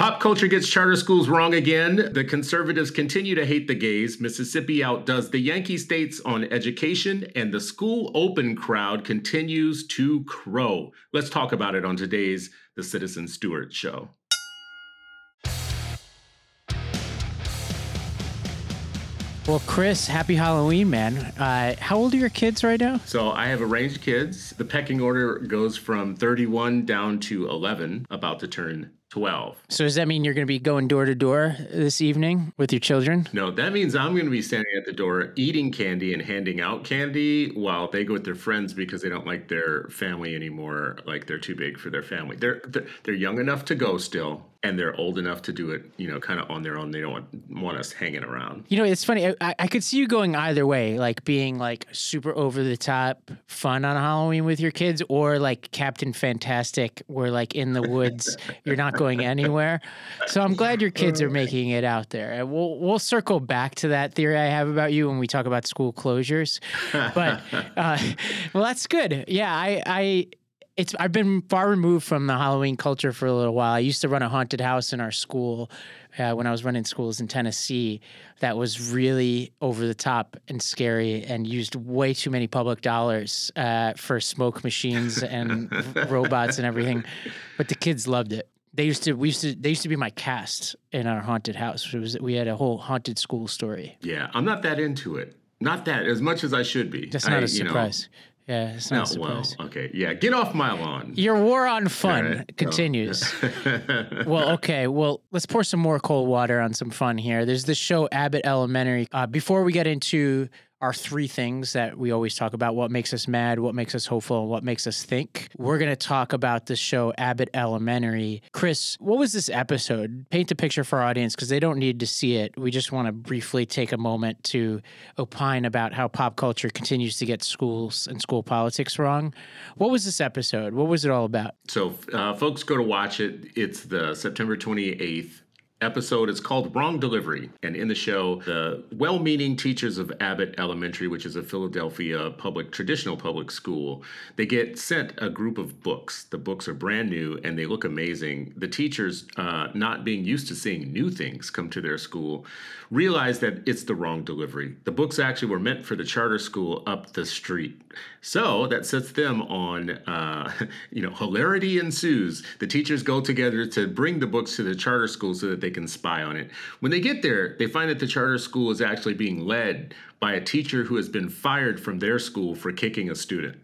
Pop culture gets charter schools wrong again. The conservatives continue to hate the gays. Mississippi outdoes the Yankee states on education, and the school open crowd continues to crow. Let's talk about it on today's The Citizen Stewart Show. Well, Chris, happy Halloween, man. Uh, how old are your kids right now? So I have arranged kids. The pecking order goes from 31 down to 11, about to turn 12. So does that mean you're going to be going door to door this evening with your children? No, that means I'm going to be standing at the door eating candy and handing out candy while they go with their friends because they don't like their family anymore. Like they're too big for their family. They're they're, they're young enough to go still, and they're old enough to do it. You know, kind of on their own. They don't want, want us hanging around. You know, it's funny. I, I could see you going either way, like being like super over the top fun on Halloween with your kids, or like Captain Fantastic, where like in the woods you're not going anywhere. So I'm glad your kids are making it out there. And we'll we'll circle back to that theory I have about you when we talk about school closures. But uh, well, that's good. Yeah, I I it's I've been far removed from the Halloween culture for a little while. I used to run a haunted house in our school uh, when I was running schools in Tennessee. That was really over the top and scary, and used way too many public dollars uh, for smoke machines and robots and everything. But the kids loved it. They used to we used to they used to be my cast in our haunted house. It was we had a whole haunted school story. Yeah, I'm not that into it. Not that as much as I should be. That's not I, a surprise. You know, yeah, it's not no, a surprise. Well, okay, yeah, get off my lawn. Your war on fun right. continues. well, okay. Well, let's pour some more cold water on some fun here. There's this show, Abbott Elementary. Uh, before we get into our three things that we always talk about what makes us mad, what makes us hopeful, and what makes us think. We're going to talk about the show Abbott Elementary. Chris, what was this episode? Paint a picture for our audience because they don't need to see it. We just want to briefly take a moment to opine about how pop culture continues to get schools and school politics wrong. What was this episode? What was it all about? So, uh, folks, go to watch it. It's the September 28th episode. It's called Wrong Delivery. And in the show, the well meaning teachers of Abbott Elementary, which is a Philadelphia public, traditional public school, they get sent a group of books. The books are brand new and they look amazing. The teachers, uh, not being used to seeing new things come to their school, realize that it's the wrong delivery. The books actually were meant for the charter school up the street. So that sets them on, uh, you know, hilarity ensues. The teachers go together to bring the books to the charter school so that they can spy on it. When they get there, they find that the charter school is actually being led by a teacher who has been fired from their school for kicking a student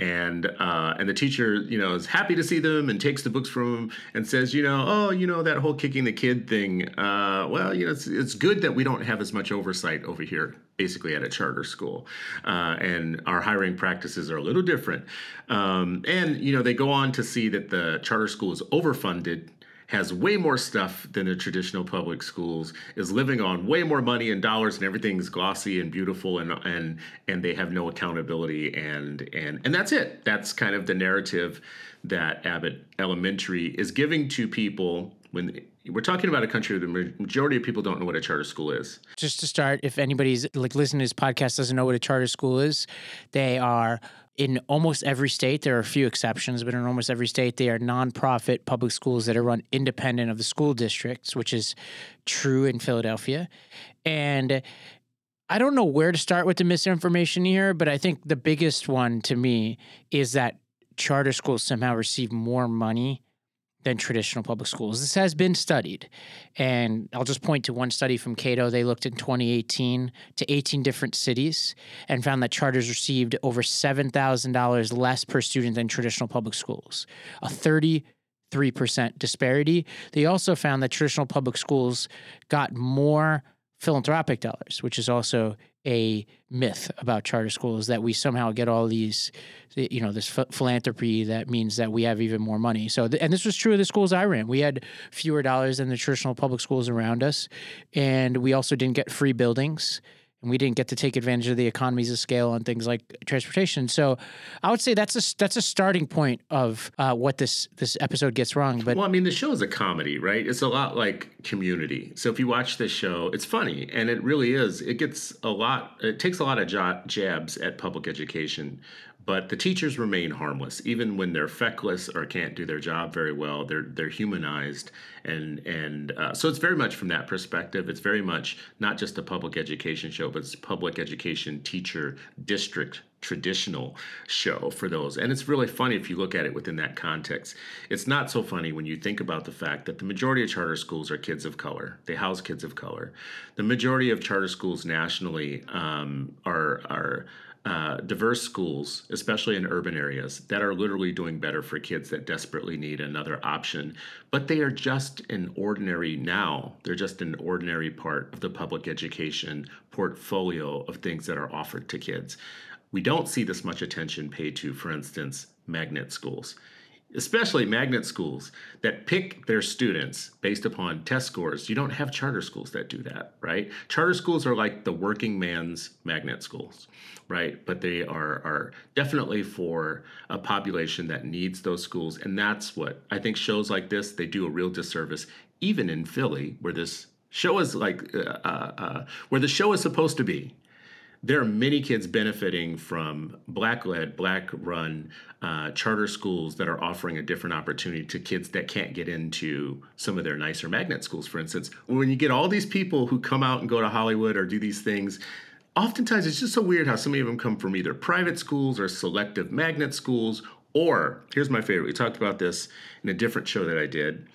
and uh, and the teacher you know is happy to see them and takes the books from them and says you know oh you know that whole kicking the kid thing uh, well you know it's, it's good that we don't have as much oversight over here basically at a charter school. Uh, and our hiring practices are a little different. Um, and you know they go on to see that the charter school is overfunded has way more stuff than the traditional public schools, is living on way more money and dollars, and everything's glossy and beautiful, and and and they have no accountability, and and and that's it. That's kind of the narrative that Abbott Elementary is giving to people when we're talking about a country where the majority of people don't know what a charter school is. Just to start, if anybody's like listening to this podcast doesn't know what a charter school is, they are in almost every state, there are a few exceptions, but in almost every state, they are nonprofit public schools that are run independent of the school districts, which is true in Philadelphia. And I don't know where to start with the misinformation here, but I think the biggest one to me is that charter schools somehow receive more money than traditional public schools. This has been studied. And I'll just point to one study from Cato. They looked in 2018 to 18 different cities and found that charters received over $7,000 less per student than traditional public schools, a 33% disparity. They also found that traditional public schools got more philanthropic dollars, which is also a myth about charter schools that we somehow get all these, you know, this philanthropy that means that we have even more money. So, th- and this was true of the schools I ran. We had fewer dollars than the traditional public schools around us, and we also didn't get free buildings and we didn't get to take advantage of the economies of scale on things like transportation. So I would say that's a that's a starting point of uh, what this this episode gets wrong. But well, I mean, the show is a comedy, right? It's a lot like Community. So if you watch this show, it's funny, and it really is. It gets a lot. It takes a lot of jabs at public education, but the teachers remain harmless, even when they're feckless or can't do their job very well. They're they're humanized, and and uh, so it's very much from that perspective. It's very much not just a public education show, but it's public education teacher district traditional show for those. And it's really funny if you look at it within that context. It's not so funny when you think about the fact that the majority of charter schools are kids of color. They house kids of color. The majority of charter schools nationally um, are are uh, diverse schools, especially in urban areas, that are literally doing better for kids that desperately need another option. But they are just an ordinary now, they're just an ordinary part of the public education portfolio of things that are offered to kids. We don't see this much attention paid to, for instance, magnet schools especially magnet schools that pick their students based upon test scores. You don't have charter schools that do that, right? Charter schools are like the working man's magnet schools, right? But they are are definitely for a population that needs those schools, and that's what I think shows like this they do a real disservice, even in Philly, where this show is like uh, uh, uh where the show is supposed to be there are many kids benefiting from black led, black run uh, charter schools that are offering a different opportunity to kids that can't get into some of their nicer magnet schools, for instance. When you get all these people who come out and go to Hollywood or do these things, oftentimes it's just so weird how so many of them come from either private schools or selective magnet schools. Or here's my favorite. We talked about this in a different show that I did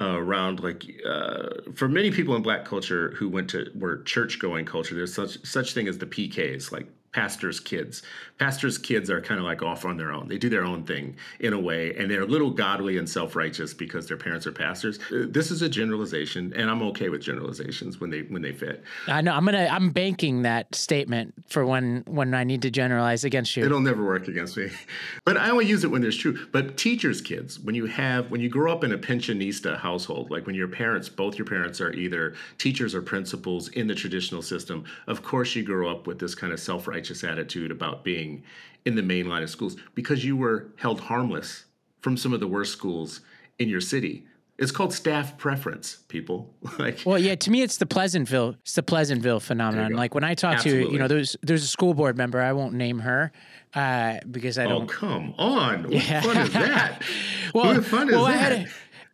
around like uh, for many people in black culture who went to were church going culture there's such such thing as the pks like pastors' kids. Pastors' kids are kind of like off on their own. They do their own thing in a way, and they're a little godly and self righteous because their parents are pastors. Uh, this is a generalization, and I'm okay with generalizations when they when they fit. I know I'm gonna I'm banking that statement for when when I need to generalize against you. It'll never work against me, but I only use it when there's true. But teachers' kids, when you have when you grow up in a pensionista household, like when your parents, both your parents are either teachers or principals in the traditional system, of course you grow up with this kind of self righteous righteous attitude about being in the main line of schools because you were held harmless from some of the worst schools in your city. It's called staff preference, people. like, well, yeah. To me, it's the Pleasantville. It's the Pleasantville phenomenon. Like when I talk Absolutely. to you know, there's there's a school board member. I won't name her uh, because I oh, don't. Oh come on! What yeah. fun is that? well, what fun well, is that? I had a,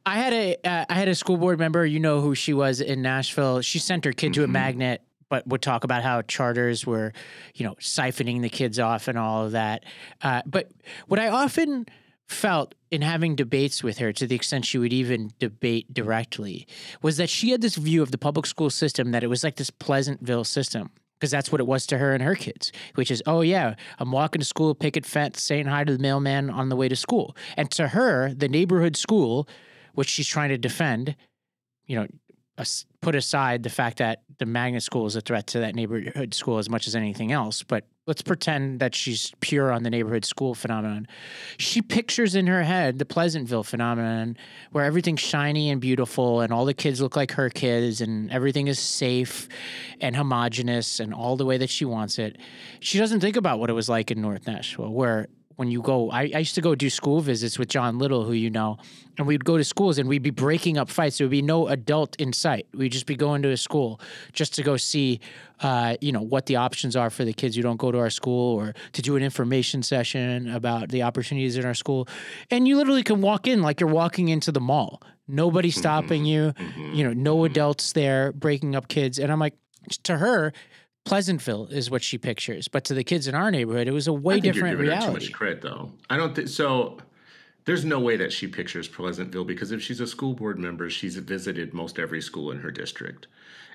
I had a uh, I had a school board member. You know who she was in Nashville. She sent her kid mm-hmm. to a mm-hmm. magnet but would talk about how charters were, you know, siphoning the kids off and all of that. Uh, but what I often felt in having debates with her to the extent she would even debate directly was that she had this view of the public school system that it was like this Pleasantville system because that's what it was to her and her kids, which is, oh yeah, I'm walking to school, picket fence, saying hi to the mailman on the way to school. And to her, the neighborhood school, which she's trying to defend, you know, put aside the fact that the magnet school is a threat to that neighborhood school as much as anything else, but let's pretend that she's pure on the neighborhood school phenomenon. She pictures in her head the Pleasantville phenomenon where everything's shiny and beautiful and all the kids look like her kids and everything is safe and homogenous and all the way that she wants it. She doesn't think about what it was like in North Nashville where when you go I, I, used to go do school visits with john little who you know and we'd go to schools and we'd be breaking up fights there would be no adult in sight we'd just be going to a school just to go see uh, you know what the options are for the kids who don't go to our school or to do an information session about the opportunities in our school and you literally can walk in like you're walking into the mall nobody mm-hmm. stopping you mm-hmm. you know no mm-hmm. adults there breaking up kids and i'm like to her Pleasantville is what she pictures, but to the kids in our neighborhood, it was a way different reality. Too much credit, though. I don't think so. There's no way that she pictures Pleasantville because if she's a school board member, she's visited most every school in her district.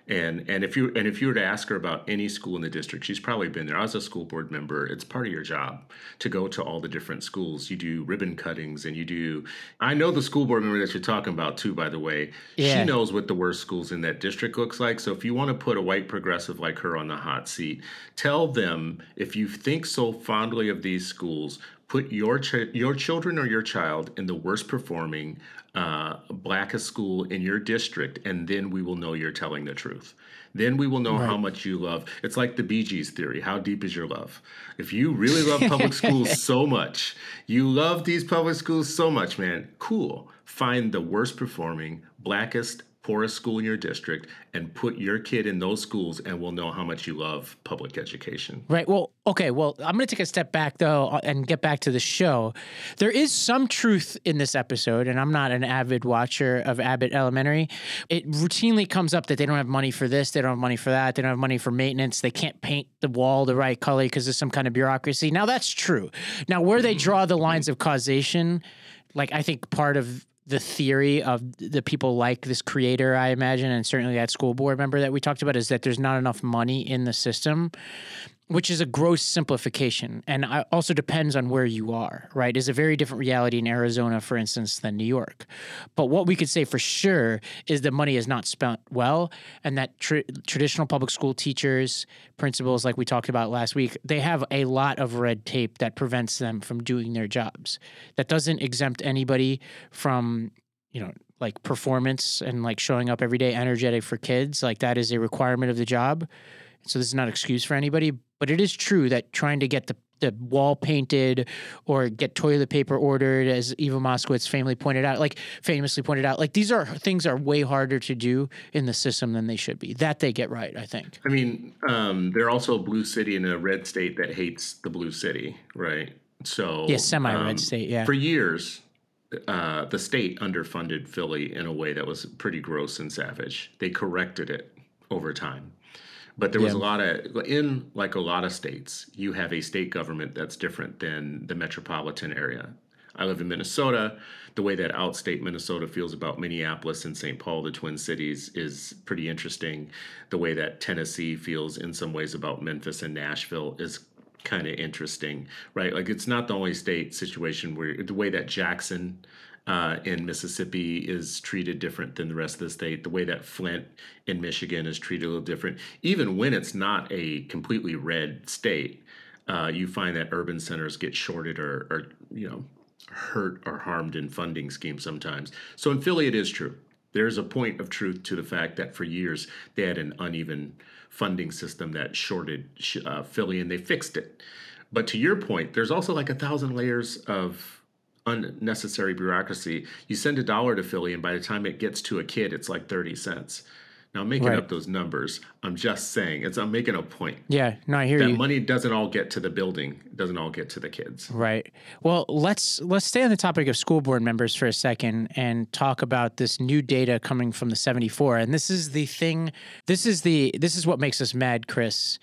And and if you and if you were to ask her about any school in the district, she's probably been there. As a school board member, it's part of your job to go to all the different schools. You do ribbon cuttings and you do. I know the school board member that you're talking about too. By the way, yeah. she knows what the worst schools in that district looks like. So if you want to put a white progressive like her on the hot seat, tell them if you think so fondly of these schools, put your ch- your children or your child in the worst performing uh, blackest school in your district, and then we will know you're telling the truth. Then we will know right. how much you love. It's like the Bee Gees theory. How deep is your love? If you really love public schools so much, you love these public schools so much, man, cool. Find the worst performing, blackest, poorest school in your district and put your kid in those schools, and we'll know how much you love public education. Right. Well, okay. Well, I'm going to take a step back, though, uh, and get back to the show. There is some truth in this episode, and I'm not an avid watcher of Abbott Elementary. It routinely comes up that they don't have money for this, they don't have money for that, they don't have money for maintenance, they can't paint the wall the right color because there's some kind of bureaucracy. Now, that's true. Now, where they draw the lines of causation, like I think part of the theory of the people like this creator, I imagine, and certainly that school board member that we talked about, is that there's not enough money in the system which is a gross simplification and also depends on where you are, right? Is a very different reality in Arizona, for instance, than New York. But what we could say for sure is that money is not spent well, and that tr- traditional public school teachers, principals, like we talked about last week, they have a lot of red tape that prevents them from doing their jobs. That doesn't exempt anybody from, you know, like performance and like showing up every day energetic for kids. Like that is a requirement of the job. So this is not an excuse for anybody, but it is true that trying to get the the wall painted or get toilet paper ordered, as Eva Moskowitz famously pointed out, like famously pointed out, like these are things are way harder to do in the system than they should be. That they get right, I think. I mean, um, they're also a blue city in a red state that hates the blue city, right? So yes, semi-red um, state, yeah. For years, uh, the state underfunded Philly in a way that was pretty gross and savage. They corrected it over time. But there was yeah. a lot of in like a lot of states, you have a state government that's different than the metropolitan area. I live in Minnesota. The way that outstate Minnesota feels about Minneapolis and St. Paul, the Twin Cities, is pretty interesting. The way that Tennessee feels in some ways about Memphis and Nashville is kind of interesting, right? Like it's not the only state situation where the way that Jackson uh, in Mississippi is treated different than the rest of the state. The way that Flint in Michigan is treated a little different. Even when it's not a completely red state, uh, you find that urban centers get shorted or, or, you know, hurt or harmed in funding schemes sometimes. So in Philly, it is true. There's a point of truth to the fact that for years they had an uneven funding system that shorted uh, Philly, and they fixed it. But to your point, there's also like a thousand layers of unnecessary bureaucracy. You send a dollar to Philly, and by the time it gets to a kid, it's like 30 cents. Now, I'm making right. up those numbers. I'm just saying, it's I'm making a point. Yeah, no, I hear that you. money doesn't all get to the building, doesn't all get to the kids. Right. Well, let's let's stay on the topic of school board members for a second and talk about this new data coming from the 74. And this is the thing. This is the this is what makes us mad, Chris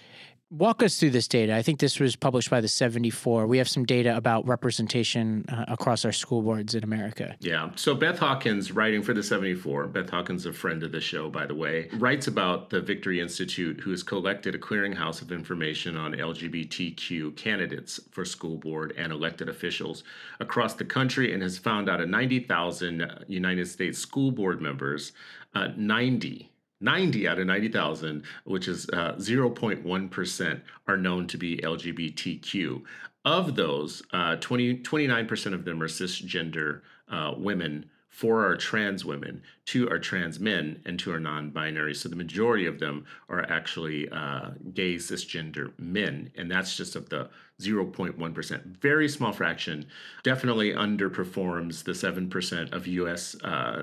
walk us through this data. I think this was published by the 74. We have some data about representation uh, across our school boards in America. Yeah. So Beth Hawkins, writing for the 74, Beth Hawkins, a friend of the show, by the way, writes about the Victory Institute, who has collected a clearinghouse of information on LGBTQ candidates for school board and elected officials across the country and has found out of 90,000 United States school board members, uh, 90 90 out of 90,000, which is uh, 0.1%, are known to be LGBTQ. Of those, uh, 20, 29% of them are cisgender uh, women Four are trans women, two are trans men, and two are non binary. So the majority of them are actually uh, gay cisgender men. And that's just of the 0.1%. Very small fraction. Definitely underperforms the 7% of US uh,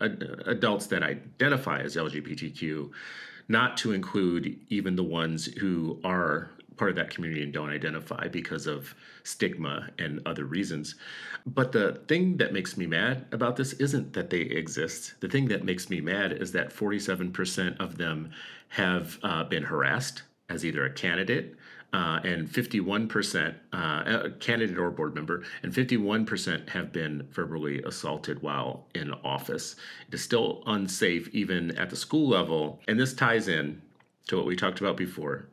adults that identify as LGBTQ, not to include even the ones who are part of that community and don't identify because of stigma and other reasons. But the thing that makes me mad about this isn't that they exist. The thing that makes me mad is that 47% of them have uh, been harassed as either a candidate uh, and 51% uh, candidate or board member, and 51% have been verbally assaulted while in office. It is still unsafe even at the school level, and this ties in to what we talked about before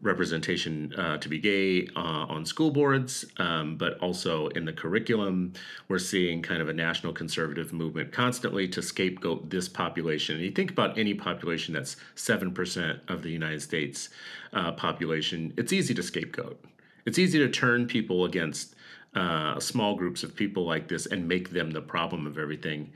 representation uh, to be gay uh, on school boards, um, but also in the curriculum. We're seeing kind of a national conservative movement constantly to scapegoat this population. And you think about any population that's 7% of the United States uh, population, it's easy to scapegoat. It's easy to turn people against uh, small groups of people like this and make them the problem of everything.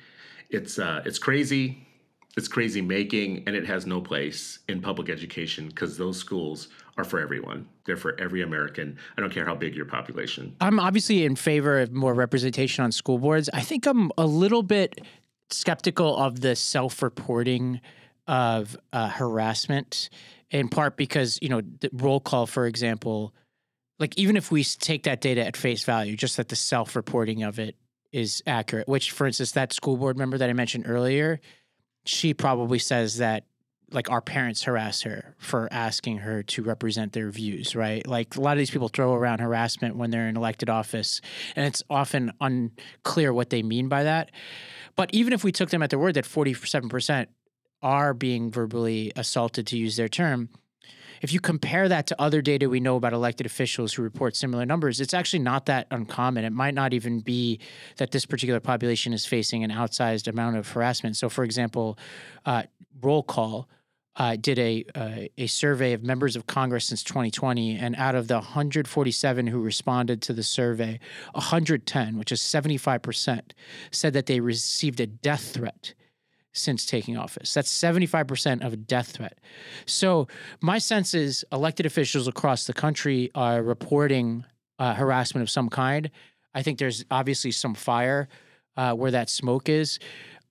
It's, uh, it's crazy it's crazy making and it has no place in public education because those schools are for everyone. They're for every american. I don't care how big your population. I'm obviously in favor of more representation on school boards. I think i'm a little bit skeptical of the self-reporting of uh, harassment, in part because you know the roll call, for example, like even if we take that data at face value, just that the self-reporting of it is accurate. Which, for instance, that school board member that I mentioned earlier, she probably says that like our parents harass her for asking her to represent their views, right? Like a lot of these people throw around harassment when they're in elected office, and it's often unclear what they mean by that. But even if we took them at their word that 47% are being verbally assaulted, to use their term, if you compare that to other data we know about elected officials who report similar numbers, it's actually not that uncommon. It might not even be that this particular population is facing an outsized amount of harassment. So, for example, uh, roll call uh, did a uh, a survey of members of Congress since 2020, and out of the 147 who responded to the survey, 110, which is 75 percent, said that they received a death threat since taking office. That's 75% of a death threat. So, my sense is elected officials across the country are reporting uh, harassment of some kind. I think there's obviously some fire uh, where that smoke is.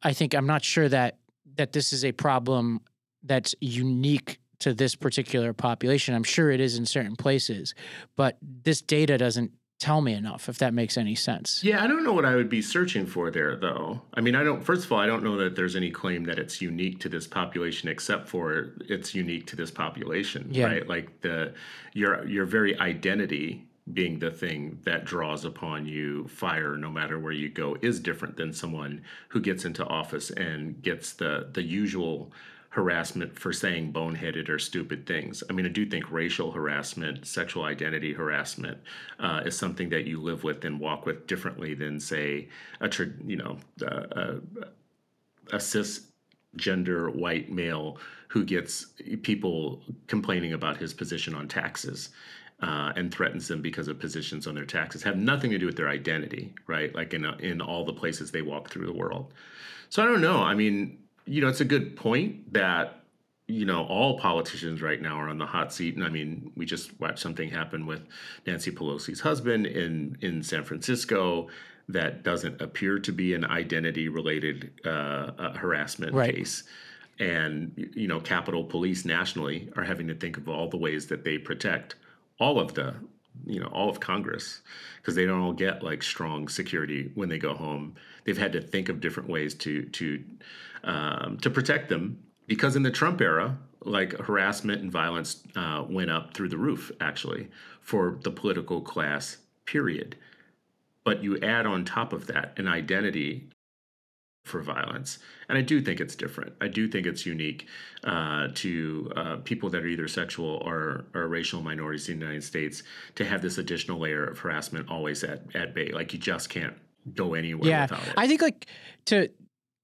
I think I'm not sure that that this is a problem that's unique to this particular population. I'm sure it is in certain places, but this data doesn't tell me enough if that makes any sense. Yeah, I don't know what I would be searching for there though. I mean, I don't first of all, I don't know that there's any claim that it's unique to this population except for it's unique to this population, yeah. right? Like the your your very identity being the thing that draws upon you fire no matter where you go is different than someone who gets into office and gets the the usual harassment for saying boneheaded or stupid things. I mean, I do think racial harassment, sexual identity harassment, uh, is something that you live with and walk with differently than, say, a you know uh, a, a cisgender white male who gets people complaining about his position on taxes. Uh, and threatens them because of positions on their taxes have nothing to do with their identity, right? Like in in all the places they walk through the world. So I don't know. I mean, you know, it's a good point that you know all politicians right now are on the hot seat, and I mean, we just watched something happen with Nancy Pelosi's husband in in San Francisco that doesn't appear to be an identity related uh, uh, harassment right. case. And you know, Capitol Police nationally are having to think of all the ways that they protect all of the you know all of Congress because they don't all get like strong security when they go home. They've had to think of different ways to to um, to protect them because in the Trump era, like harassment and violence uh, went up through the roof actually for the political class. Period. But you add on top of that an identity for violence. And I do think it's different. I do think it's unique uh, to uh, people that are either sexual or, or racial minorities in the United States to have this additional layer of harassment always at, at bay. Like you just can't go anywhere yeah, without it. I think like to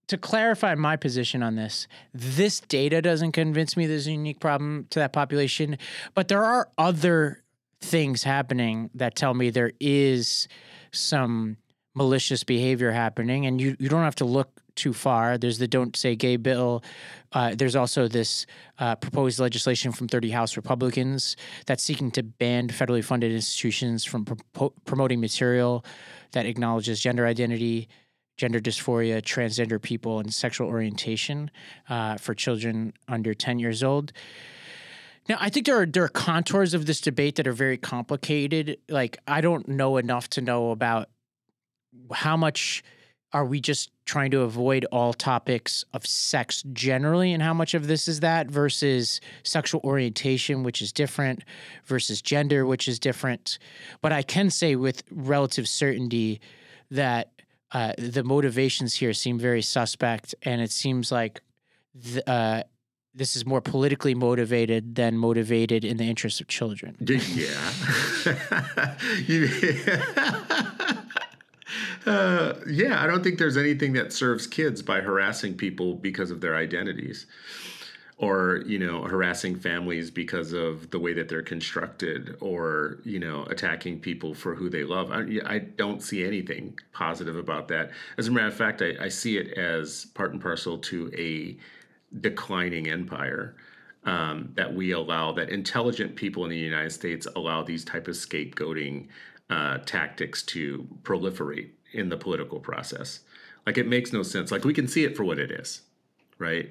to clarify my position on this, this data doesn't convince me there's a unique problem to that population, but there are other things happening that tell me there is some malicious behavior happening, and you you don't have to look too far. There's the "Don't Say Gay" bill. Uh, there's also this uh, proposed legislation from 30 House Republicans that's seeking to ban federally funded institutions from pro- promoting material that acknowledges gender identity, gender dysphoria, transgender people, and sexual orientation uh, for children under 10 years old. Now, I think there are there are contours of this debate that are very complicated. Like, I don't know enough to know about how much are we just trying to avoid all topics of sex generally and how much of this is that versus sexual orientation which is different versus gender which is different? But i can say with relative certainty that uh, the motivations here seem very suspect and it seems like uh, this is more politically motivated than motivated in the interest of children. Yeah Uh, yeah, I don't think there's anything that serves kids by harassing people because of their identities or you know harassing families because of the way that they're constructed or you know attacking people for who they love. I, I don't see anything positive about that. As a matter of fact I, I see it as part and parcel to a declining empire um, that we allow that intelligent people in the united states allow these type of scapegoating uh, tactics to proliferate in the political process. Like it makes no sense. Like we can see it for what it is, right?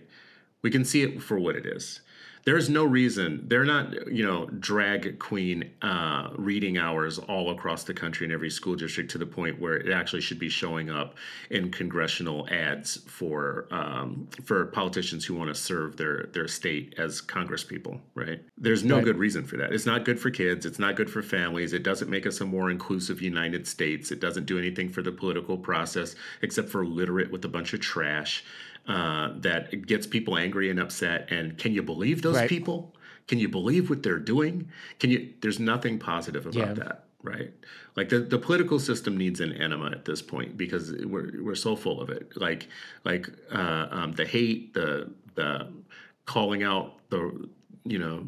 We can see it for what it is. There's no reason they're not, you know, drag queen uh, reading hours all across the country in every school district to the point where it actually should be showing up in congressional ads for um, for politicians who want to serve their their state as congresspeople. Right? There's no Right. good reason for that. It's not good for kids. It's not good for families. It doesn't make us a more inclusive United States. It doesn't do anything for the political process except for litter it with a bunch of trash uh, that gets people angry and upset. And can you believe those Right. people? Can you believe what they're doing? Can you? There's nothing positive about Yeah. that, right? Like the, the political system needs an enema at this point because we're we're so full of it. Like like uh, um, the hate, the the calling out the you know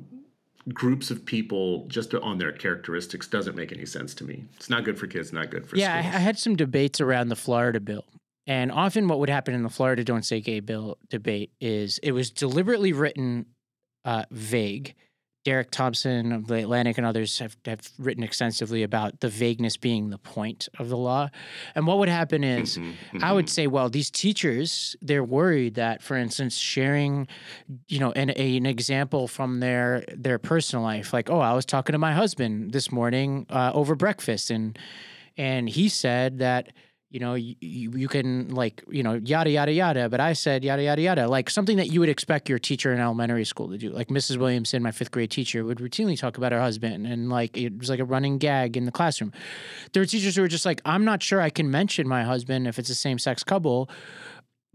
groups of people just on their characteristics doesn't make any sense to me. It's not good for kids, not good for yeah, I, I had some debates around the Florida bill. And often what would happen in the Florida Don't Say Gay bill debate is it was deliberately written uh, vague. Derek Thompson of the Atlantic and others have, have written extensively about the vagueness being the point of the law. And what would happen is Mhm, I mhm. would say, well, these teachers, they're worried that, for instance, sharing, you know, an, a, an example from their their personal life, like, oh, I was talking to my husband this morning uh, over breakfast, and and he said that, you know, you, you can like, you know, yada yada yada, but I said yada yada yada, like something that you would expect your teacher in elementary school to do. Like Mrs. Williamson, my fifth grade teacher, would routinely talk about her husband, and like it was like a running gag in the classroom. There were teachers who were just like, I'm not sure I can mention my husband if it's a same sex couple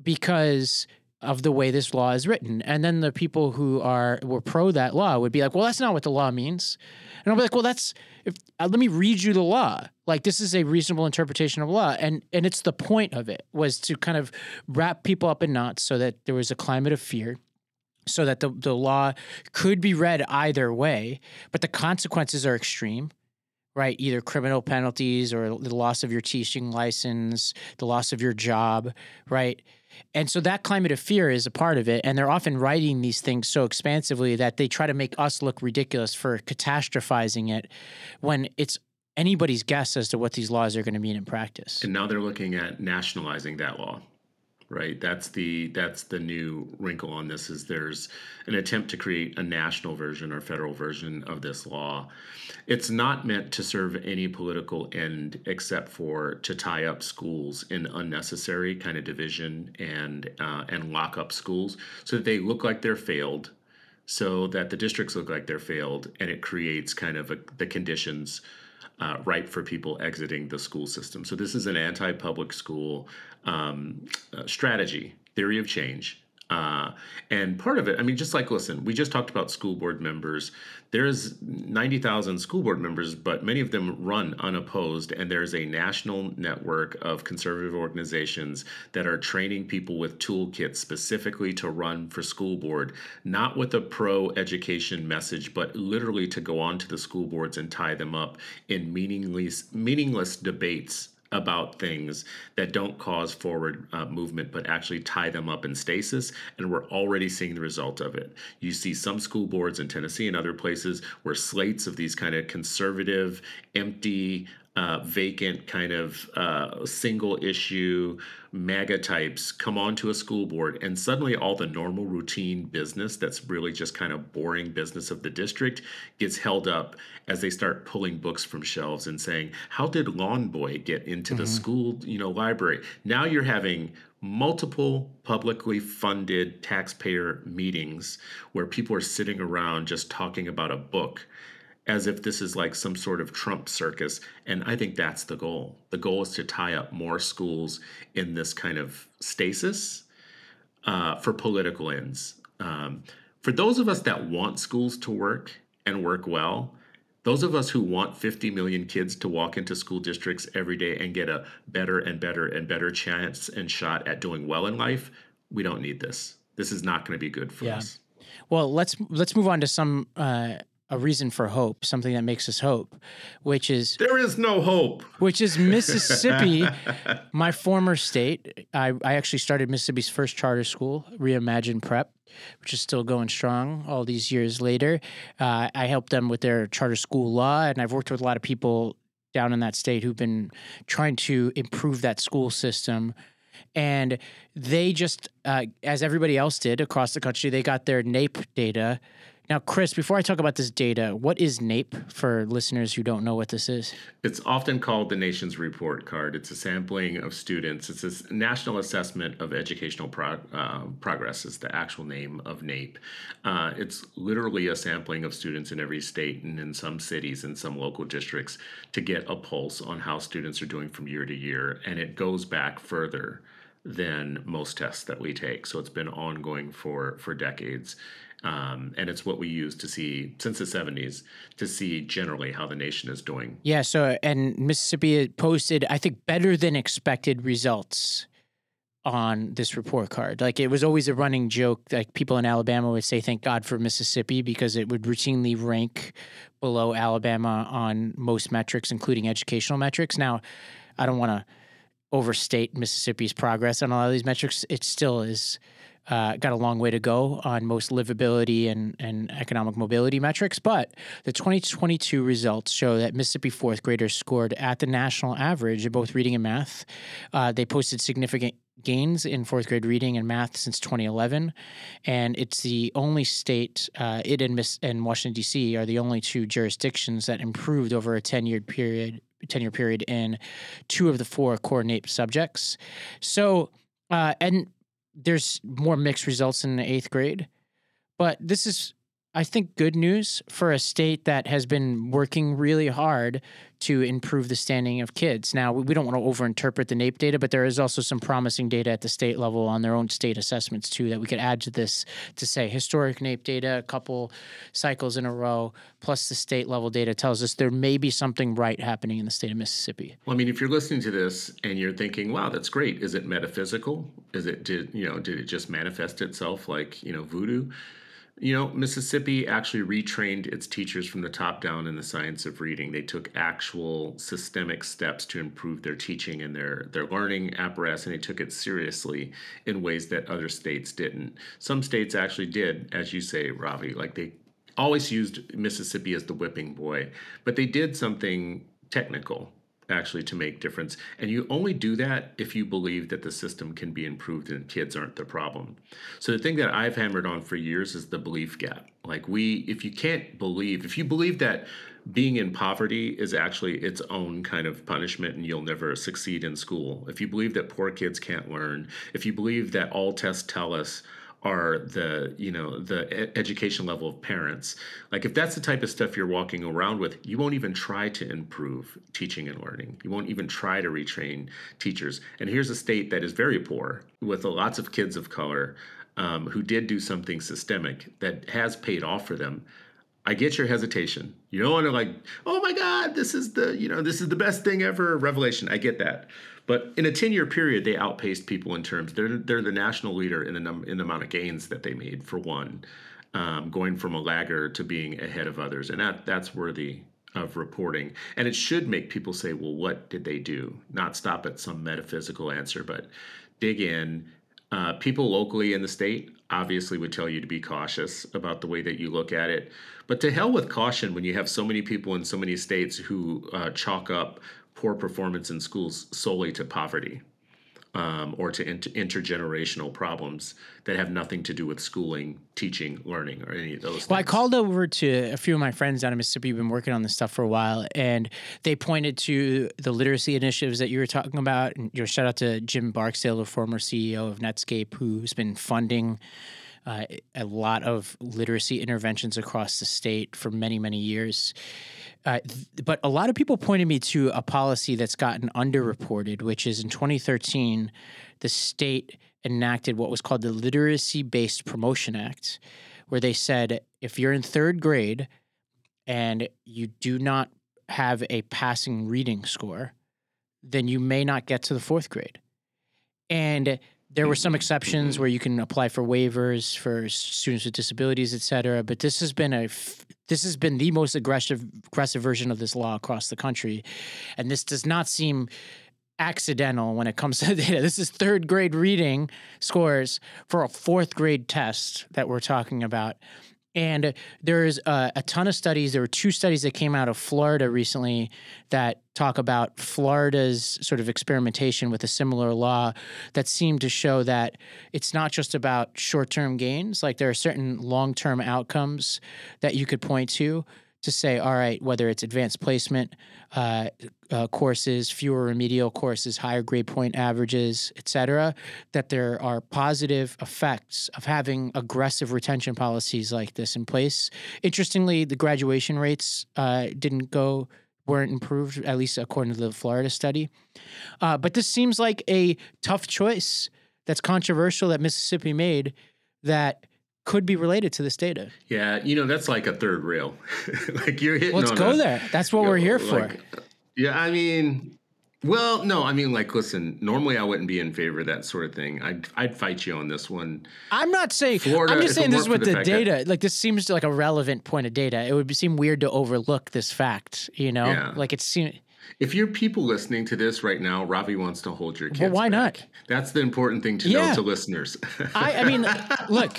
because of the way this law is written. And then the people who are were pro that law would be like, well, that's not what the law means. And I'll be like, well, that's if uh, let me read you the law. Like this is a reasonable interpretation of law, and and it's the point of it was to kind of wrap people up in knots so that there was a climate of fear so that the, the law could be read either way, but the consequences are extreme, right? Either criminal penalties or the loss of your teaching license, the loss of your job, right? And so that climate of fear is a part of it. And they're often writing these things so expansively that they try to make us look ridiculous for catastrophizing it when it's anybody's guess as to what these laws are going to mean in practice. And now they're looking at nationalizing that law, right? That's the that's the new wrinkle on this. Is there's an attempt to create a national version or federal version of this law. It's not meant to serve any political end except for to tie up schools in unnecessary kind of division and uh, and lock up schools so that they look like they're failed so that the districts look like they're failed and it creates kind of a, the conditions uh, ripe for people exiting the school system. So this is an anti-public school um, uh, strategy, theory of change. Uh, and part of it, I mean, just like, listen, we just talked about school board members. There's 90,000 school board members, but many of them run unopposed. And there's a national network of conservative organizations that are training people with toolkits specifically to run for school board, not with a pro education message, but literally to go onto the school boards and tie them up in meaningless, meaningless debates about things that don't cause forward uh, movement but actually tie them up in stasis and we're already seeing the result of it. You see some school boards in tennessee and other places where slates of these kind of conservative empty uh, vacant kind of uh, single issue MAGA types come onto a school board, and suddenly all the normal routine business that's really just kind of boring business of the district gets held up as they start pulling books from shelves and saying, "How did Lawn Boy get into the school, you know, library?" Now you're having multiple publicly funded taxpayer meetings where people are sitting around just talking about a book as if this is like some sort of Trump circus. And I think that's the goal. The goal is to tie up more schools in this kind of stasis uh, for political ends. Um, for those of us that want schools to work and work well, those of us who want 50 million kids to walk into school districts every day and get a better and better and better chance and shot at doing well in life, we don't need this. This is not going to be good for Yeah. us. Well, let's let's move on to some uh, a reason for hope, something that makes us hope, which is There is no hope. which is Mississippi, my former state. I, I actually started Mississippi's first charter school, Reimagine Prep, which is still going strong all these years later. Uh, I helped them with their charter school law, and I've worked with a lot of people down in that state who've been trying to improve that school system. and they just, uh, as everybody else did across the country, they got their NAEP data. Now, Chris, before I talk about this data, what is NAEP for listeners who don't know what this is? It's often called the nation's report card. It's a sampling of students. It's a national assessment of educational uh, progress, is the actual name of NAEP. Uh, it's literally a sampling of students in every state and in some cities and some local districts to get a pulse on how students are doing from year to year. And it goes back further than most tests that we take. So it's been ongoing for for decades. Um, and it's what we use to see since the 70s to see generally how the nation is doing. Yeah. So, and Mississippi posted, I think, better than expected results on this report card. Like it was always a running joke. Like people in Alabama would say, "Thank God for Mississippi," because it would routinely rank below Alabama on most metrics, including educational metrics. Now, I don't want to overstate Mississippi's progress on a lot of these metrics. It still is uh, got a long way to go on most livability and, and economic mobility metrics, but the 2022 results show that Mississippi fourth graders scored at the national average in both reading and math. Uh, they posted significant gains in fourth grade reading and math since 2011, and it's the only state, uh, it and, Miss, and Washington D.C. are the only two jurisdictions that improved over a 10 year period. 10 year period in two of the four core NAEP subjects. So, uh, and there's more mixed results in the eighth grade. But this is, I think, good news for a state that has been working really hard to improve the standing of kids. Now, we don't want to overinterpret the NAEP data, but there is also some promising data at the state level on their own state assessments, too, that we could add to this to say historic NAEP data, a couple cycles in a row, plus the state level data tells us there may be something right happening in the state of Mississippi. Well, I mean, if you're listening to this and you're thinking, wow, that's great. Is it metaphysical? Is it, did, you know, did it just manifest itself like, you know, voodoo? You know, Mississippi actually retrained its teachers from the top down in the science of reading. They took actual systemic steps to improve their teaching and their, their learning apparatus, and they took it seriously in ways that other states didn't. Some states actually did, as you say, Ravi, like they always used Mississippi as the whipping boy, but they did something technical actually to make difference. And you only do that if you believe that the system can be improved and kids aren't the problem. So the thing that i've hammered on for years is the belief gap. Like we if you can't believe if you believe that being in poverty is actually its own kind of punishment and you'll never succeed in school if you believe that poor kids can't learn if you believe that all tests tell us are the you know the education level of parents. Like if that's the type of stuff you're walking around with you won't even try to improve teaching and learning. You won't even try to retrain teachers. And here's a state that is very poor with lots of kids of color um, who did do something systemic that has paid off for them I get your hesitation. You don't want to like, oh my God, this is the, you know, this is the best thing ever, revelation. I get that. But in a 10 year period, they outpaced people in terms, they're, they're the national leader in the, num- in the amount of gains that they made, for one, um, going from a lagger to being ahead of others. And that, that's worthy of reporting. And it should make people say, well, what did they do? Not stop at some metaphysical answer, but dig in. Uh, people locally in the state obviously would tell you to be cautious about the way that you look at it. But to hell with caution when you have so many people in so many states who uh, chalk up poor performance in schools solely to poverty um, or to inter- intergenerational problems that have nothing to do with schooling, teaching, learning, or any of those. Well, things. I called over to a few of my friends down in Mississippi who've been working on this stuff for a while, and they pointed to the literacy initiatives that you were talking about. And you know, shout out to Jim Barksdale, the former CEO of Netscape, who's been funding. Uh, a lot of literacy interventions across the state for many, many years. Uh, th- but a lot of people pointed me to a policy that's gotten underreported, which is in 2013, the state enacted what was called the Literacy Based Promotion Act, where they said if you're in third grade and you do not have a passing reading score, then you may not get to the fourth grade. And there were some exceptions where you can apply for waivers for students with disabilities, et cetera. But this has been a this has been the most aggressive aggressive version of this law across the country, and this does not seem accidental when it comes to data. This is third grade reading scores for a fourth grade test that we're talking about. And there's a, a ton of studies. There were two studies that came out of Florida recently that talk about Florida's sort of experimentation with a similar law that seemed to show that it's not just about short term gains. Like there are certain long term outcomes that you could point to to say, all right, whether it's advanced placement uh, uh, courses, fewer remedial courses, higher grade point averages, et cetera, that there are positive effects of having aggressive retention policies like this in place. Interestingly, the graduation rates uh, didn't go weren't improved, at least according to the Florida study. Uh, but this seems like a tough choice that's controversial that Mississippi made that could be related to this data. Yeah, you know that's like a third rail. like you're hitting. Let's go a, there. That's what we're here for. Like, yeah, I mean, well, no, I mean, like, listen. Normally, I wouldn't be in favor of that sort of thing. I'd I'd fight you on this one. I'm not saying. Florida, I'm just saying this is what the, the data. That, like this seems like a relevant point of data. It would seem weird to overlook this fact. You know, yeah. like it seems if you're people listening to this right now, Ravi wants to hold your kids. Well, why back. not? That's the important thing to yeah. know to listeners. I, I mean, look,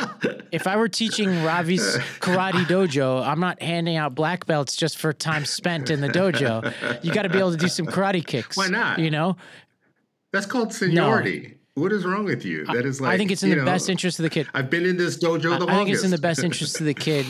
if I were teaching Ravi's karate dojo, I'm not handing out black belts just for time spent in the dojo. You got to be able to do some karate kicks. Why not? You know, that's called seniority. No. What is wrong with you? That is like I think it's in the know, best interest of the kid. I've been in this dojo the I, longest. I think it's in the best interest of the kid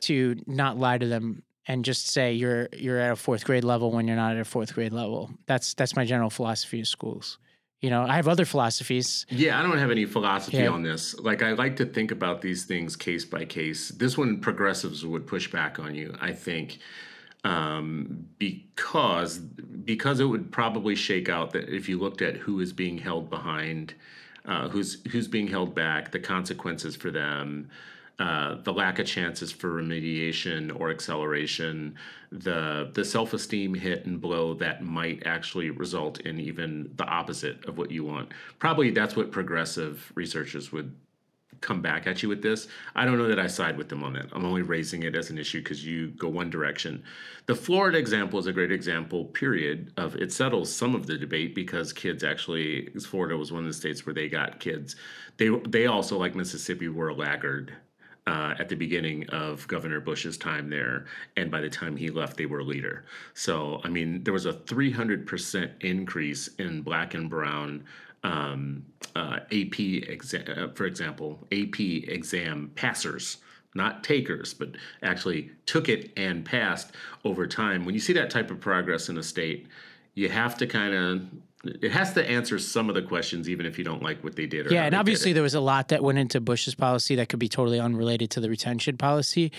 to not lie to them and just say you're you're at a fourth grade level when you're not at a fourth grade level. That's that's my general philosophy of schools. You know, I have other philosophies. Yeah, I don't have any philosophy yeah. on this. Like I like to think about these things case by case. This one progressives would push back on you, I think. Um, because because it would probably shake out that if you looked at who is being held behind, uh, who's who's being held back, the consequences for them, uh, the lack of chances for remediation or acceleration, the the self esteem hit and blow that might actually result in even the opposite of what you want. Probably that's what progressive researchers would come back at you with this. I don't know that I side with them on that. I'm only raising it as an issue because you go one direction. The Florida example is a great example, period, of it settles some of the debate because kids actually, Florida was one of the states where they got kids. They they also, like Mississippi, were a laggard uh, at the beginning of Governor Bush's time there, and by the time he left, they were leader. So, I mean, there was a 300% increase in black and brown um, uh, AP uh, for example, AP exam passers, not takers, but actually took it and passed over time. When you see that type of progress in a state, you have to kind of it has to answer some of the questions, even if you don't like what they did. yeah, and obviously there was a lot that went into Bush's policy that could be totally unrelated to the retention policy.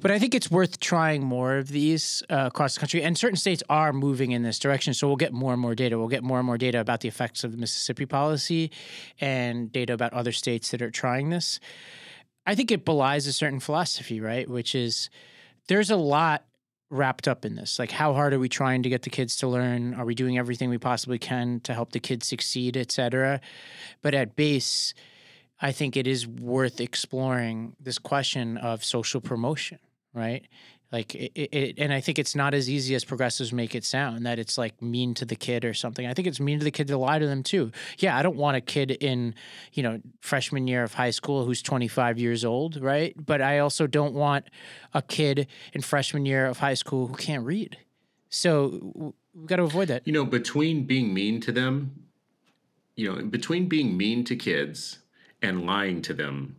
But I think it's worth trying more of these uh, across the country, and certain states are moving in this direction. So we'll get more and more data. We'll get more and more data about the effects of the Mississippi policy, and data about other states that are trying this. I think it belies a certain philosophy, right? Which is there's a lot wrapped up in this? Like, how hard are we trying to get the kids to learn? Are we doing everything we possibly can to help the kids succeed, et cetera? But at base, I think it is worth exploring this question of social promotion, right? Like it, it, and I think it's not as easy as progressives make it sound that it's like mean to the kid or something. I think it's mean to the kid to lie to them too. Yeah, I don't want a kid in, you know, freshman year of high school who's 25 years old, right? But I also don't want a kid in freshman year of high school who can't read. So we've got to avoid that. You know, between being mean to them, you know, between being mean to kids and lying to them,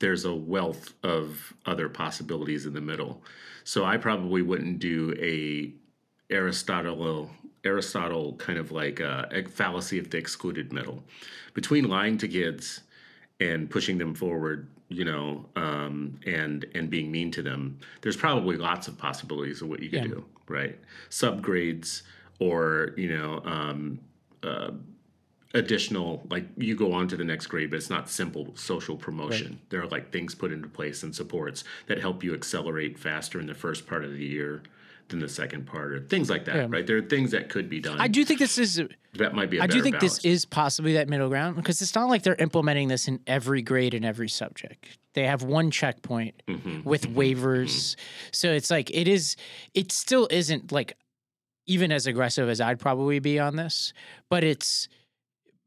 there's a wealth of other possibilities in the middle. So I probably wouldn't do a Aristotle Aristotle kind of like a, a fallacy of the excluded middle between lying to kids and pushing them forward you know um, and and being mean to them there's probably lots of possibilities of what you could yeah. do right subgrades or you know um, uh, additional like you go on to the next grade but it's not simple social promotion right. there are like things put into place and supports that help you accelerate faster in the first part of the year than the second part or things like that yeah. right there are things that could be done i do think this is that might be I do think balance. this is possibly that middle ground because it's not like they're implementing this in every grade and every subject they have one checkpoint mm-hmm. with mm-hmm. waivers mm-hmm. so it's like it is it still isn't like even as aggressive as i'd probably be on this but it's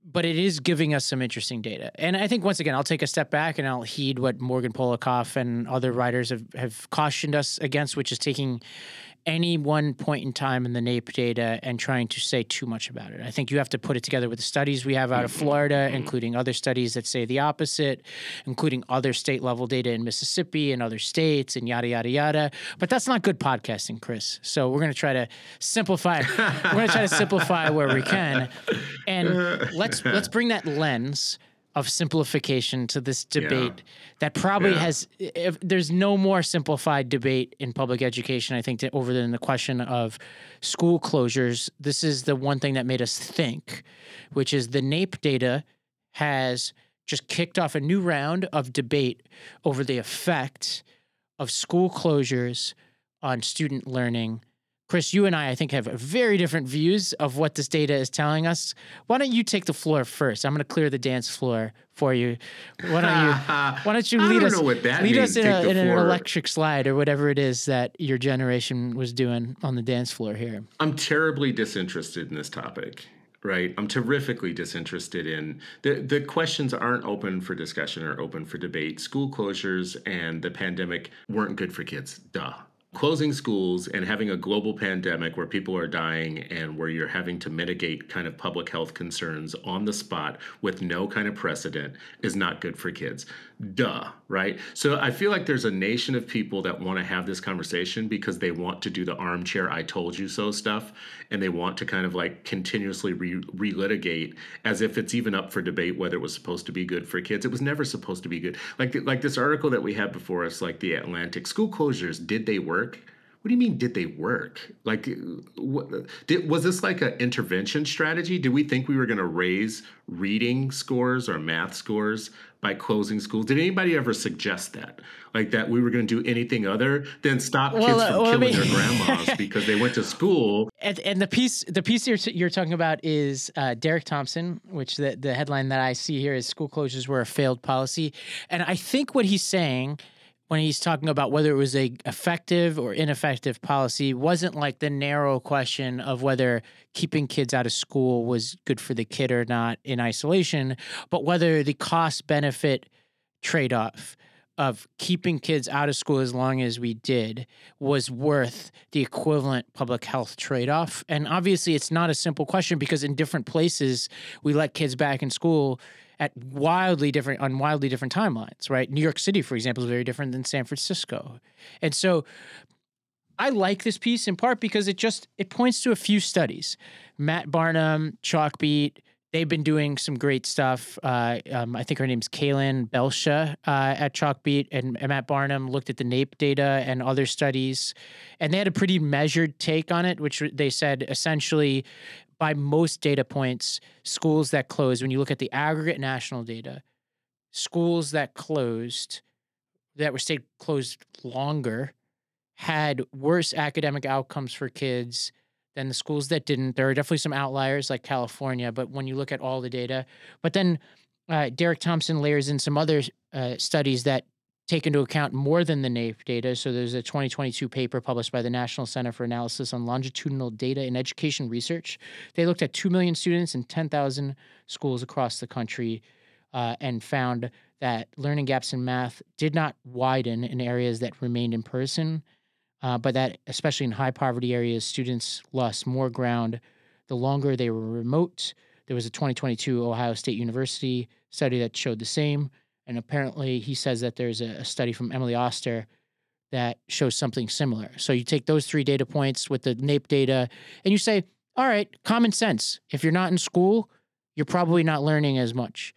but it is giving us some interesting data. And I think once again, I'll take a step back and I'll heed what Morgan Polikoff and other writers have, have cautioned us against, which is taking any one point in time in the NAEP data and trying to say too much about it. I think you have to put it together with the studies we have out of mm-hmm. Florida, mm-hmm. including other studies that say the opposite, including other state level data in Mississippi and other states and yada yada yada. But that's not good podcasting, Chris. So we're going to try to simplify. we're going to try to simplify where we can, and let's let's bring that lens of simplification to this debate yeah. that probably yeah. has if there's no more simplified debate in public education i think to, over than the question of school closures this is the one thing that made us think which is the naep data has just kicked off a new round of debate over the effect of school closures on student learning Chris, you and I, I think, have very different views of what this data is telling us. Why don't you take the floor first? I'm going to clear the dance floor for you. Why don't you? why don't you lead us? lead means, us in, a, in an electric slide or whatever it is that your generation was doing on the dance floor here. I'm terribly disinterested in this topic. Right, I'm terrifically disinterested in the the questions aren't open for discussion or open for debate. School closures and the pandemic weren't good for kids. Duh closing schools and having a global pandemic where people are dying and where you're having to mitigate kind of public health concerns on the spot with no kind of precedent is not good for kids. Duh, right? So I feel like there's a nation of people that want to have this conversation because they want to do the armchair I told you so stuff and they want to kind of like continuously re- relitigate as if it's even up for debate whether it was supposed to be good for kids. It was never supposed to be good. Like like this article that we had before us like the Atlantic school closures did they work? What do you mean? Did they work? Like, what, did, was this like an intervention strategy? Did we think we were going to raise reading scores or math scores by closing schools? Did anybody ever suggest that? Like that we were going to do anything other than stop well, kids from well, killing I mean, their grandmas because they went to school? And, and the piece, the piece you're, you're talking about is uh, Derek Thompson, which the the headline that I see here is "School closures were a failed policy," and I think what he's saying when he's talking about whether it was a effective or ineffective policy wasn't like the narrow question of whether keeping kids out of school was good for the kid or not in isolation, but whether the cost benefit trade off of keeping kids out of school as long as we did was worth the equivalent public health trade off. And obviously, it's not a simple question because in different places, we let kids back in school at wildly different on wildly different timelines, right? New York City, for example, is very different than San Francisco. And so I like this piece in part because it just it points to a few studies. Matt Barnum, Chalkbeat, they've been doing some great stuff. Uh, um, I think her name's Kalyn Belsha uh, at Chalkbeat, and, and, Matt Barnum looked at the NAEP data and other studies, and they had a pretty measured take on it, which they said essentially by most data points, schools that closed, when you look at the aggregate national data, schools that closed, that were stayed closed longer, had worse academic outcomes for kids than the schools that didn't. There are definitely some outliers like California, but when you look at all the data, but then uh, Derek Thompson layers in some other uh, studies that take into account more than the NAEP data. So there's a 2022 paper published by the National Center for Analysis on Longitudinal Data in Education Research. They looked at 2 million students in 10,000 schools across the country uh, and found that learning gaps in math did not widen in areas that remained in person, uh, but that especially in high poverty areas, students lost more ground the longer they were remote. There was a 2022 Ohio State University study that showed the same. And apparently, he says that there's a, study from Emily Oster that shows something similar. So you take those three data points with the NAEP data and you say, all right, common sense. If you're not in school, you're probably not learning as much.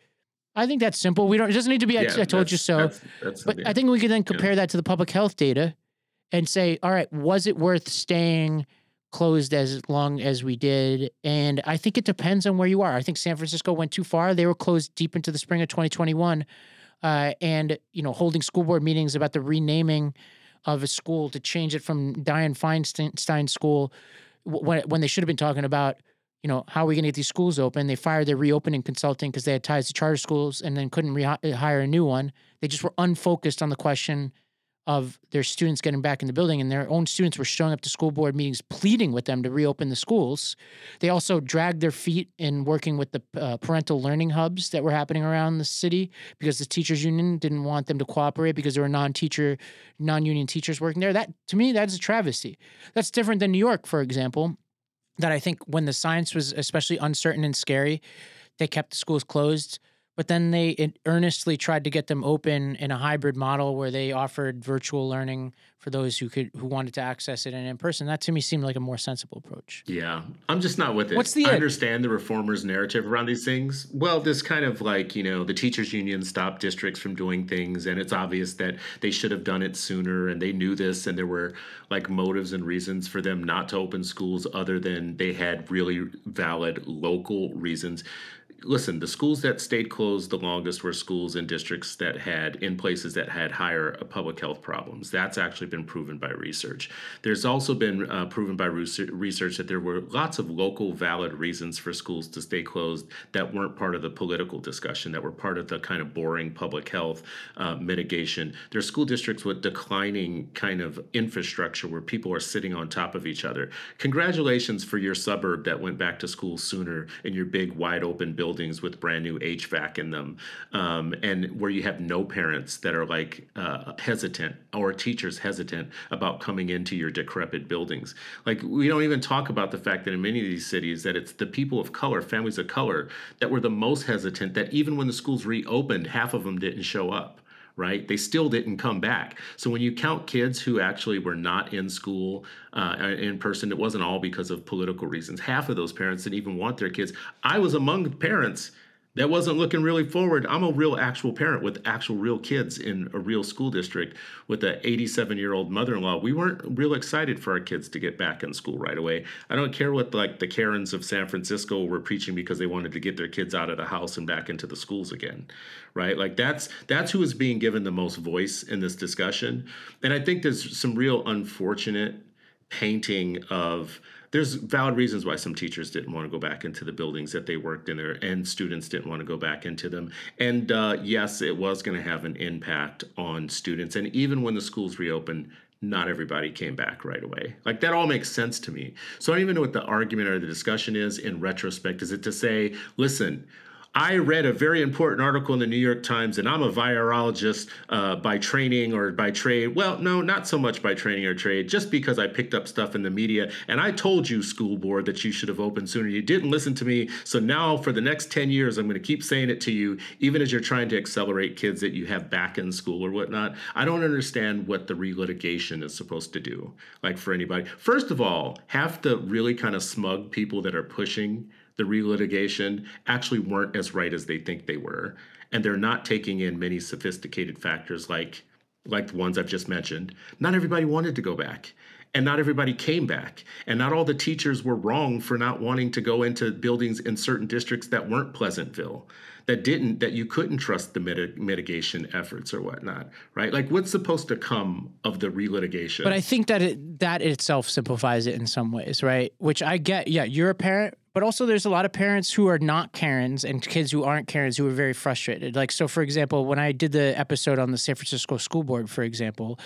I think that's simple. We don't. It doesn't need to be. Yeah, I, I told you so. That's, that's but I think we can then compare yeah. that to the public health data, and say, all right, was it worth staying closed as long as we did? And I think it depends on where you are. I think San Francisco went too far. They were closed deep into the spring of 2021 uh, and you know holding school board meetings about the renaming of a school to change it from Dianne Feinstein School when when they should have been talking about you know how are we going to get these schools open? They fired their reopening consulting because they had ties to charter schools and then couldn't re- hire a new one. They just were unfocused on the question of their students getting back in the building, and their own students were showing up to school board meetings pleading with them to reopen the schools. They also dragged their feet in working with the uh, parental learning hubs that were happening around the city because the teachers union didn't want them to cooperate because there were non-teacher, non-union teachers working there. That to me, that is a travesty. That's different than New York, for example. That I think when the science was especially uncertain and scary, they kept the schools closed but then they earnestly tried to get them open in a hybrid model where they offered virtual learning for those who could who wanted to access it and in person. That to me seemed like a more sensible approach. Yeah, I'm just not with it. What's the I understand the reformers' narrative around these things. Well, this kind of like you know the teachers' union stopped districts from doing things, and it's obvious that they should have done it sooner, and they knew this, and there were like motives and reasons for them not to open schools other than they had really valid local reasons listen, the schools that stayed closed the longest were schools in districts that had, in places that had higher uh, public health problems. That's actually been proven by research. There's also been uh, proven by research that there were lots of local valid reasons for schools to stay closed that weren't part of the political discussion, that were part of the kind of boring public health uh, mitigation. There's school districts with declining kind of infrastructure where people are sitting on top of each other. Congratulations for your suburb that went back to school sooner in your big, wide open building buildings with brand new HVAC in them, um, and where you have no parents that are like uh, hesitant or teachers hesitant about coming into your decrepit buildings. Like we don't even talk about the fact that in many of these cities that it's the people of color, families of color, that were the most hesitant. That even when the schools reopened, half of them didn't show up right? They still didn't come back. So when you count kids who actually were not in school uh, in person, it wasn't all because of political reasons. Half of those parents didn't even want their kids. I was among parents that wasn't looking really forward. I'm a real actual parent with actual real kids in a real school district with an 87 year old mother in law. We weren't real excited for our kids to get back in school right away. I don't care what like the Karens of San Francisco were preaching because they wanted to get their kids out of the house and back into the schools again, right? Like that's that's who is being given the most voice in this discussion, and I think there's some real unfortunate painting of there's valid reasons why some teachers didn't want to go back into the buildings that they worked in there and students didn't want to go back into them and uh, yes it was going to have an impact on students and even when the schools reopened not everybody came back right away. Like that all makes sense to me. So I don't even know what the argument or the discussion is in retrospect. Is it to say, listen, I read a very important article in the New York Times, and I'm a virologist uh, by training or by trade. Well, no, not so much by training or trade, just because I picked up stuff in the media. And I told you, school board, that you should have opened sooner. You didn't listen to me. So now, for the next 10 years, I'm going to keep saying it to you, even as you're trying to accelerate kids that you have back in school or whatnot. I don't understand what the relitigation is supposed to do, like for anybody. First of all, have the really kind of smug people that are pushing the relitigation actually weren't as right as they think they were. And they're not taking in many sophisticated factors like like the ones I've just mentioned. Not everybody wanted to go back. And not everybody came back. And not all the teachers were wrong for not wanting to go into buildings in certain districts that weren't Pleasantville that didn't that you couldn't trust the mit- mitigation efforts or whatnot right like what's supposed to come of the relitigation but i think that it that itself simplifies it in some ways right which i get yeah you're a parent but also there's a lot of parents who are not Karens and kids who aren't Karens who are very frustrated. Like so for example, when I did the episode on the San Francisco School Board, for example,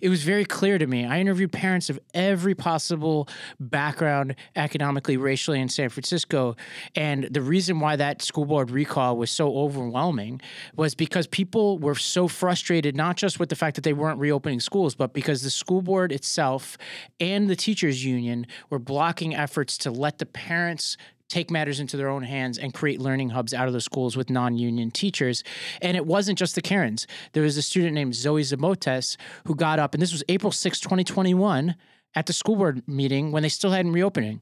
it was very clear to me. I interviewed parents of every possible background economically, racially in San Francisco, and the reason why that school board recall was so overwhelming was because people were so frustrated not just with the fact that they weren't reopening schools, but because the school board itself and the teachers union were blocking efforts to let the parents take matters into their own hands and create learning hubs out of the schools with non-union teachers. And it wasn't just the Karens. There was a student named Zoe Zamotes who got up, and this was April 6, 2021, at the school board meeting when they still hadn't reopening.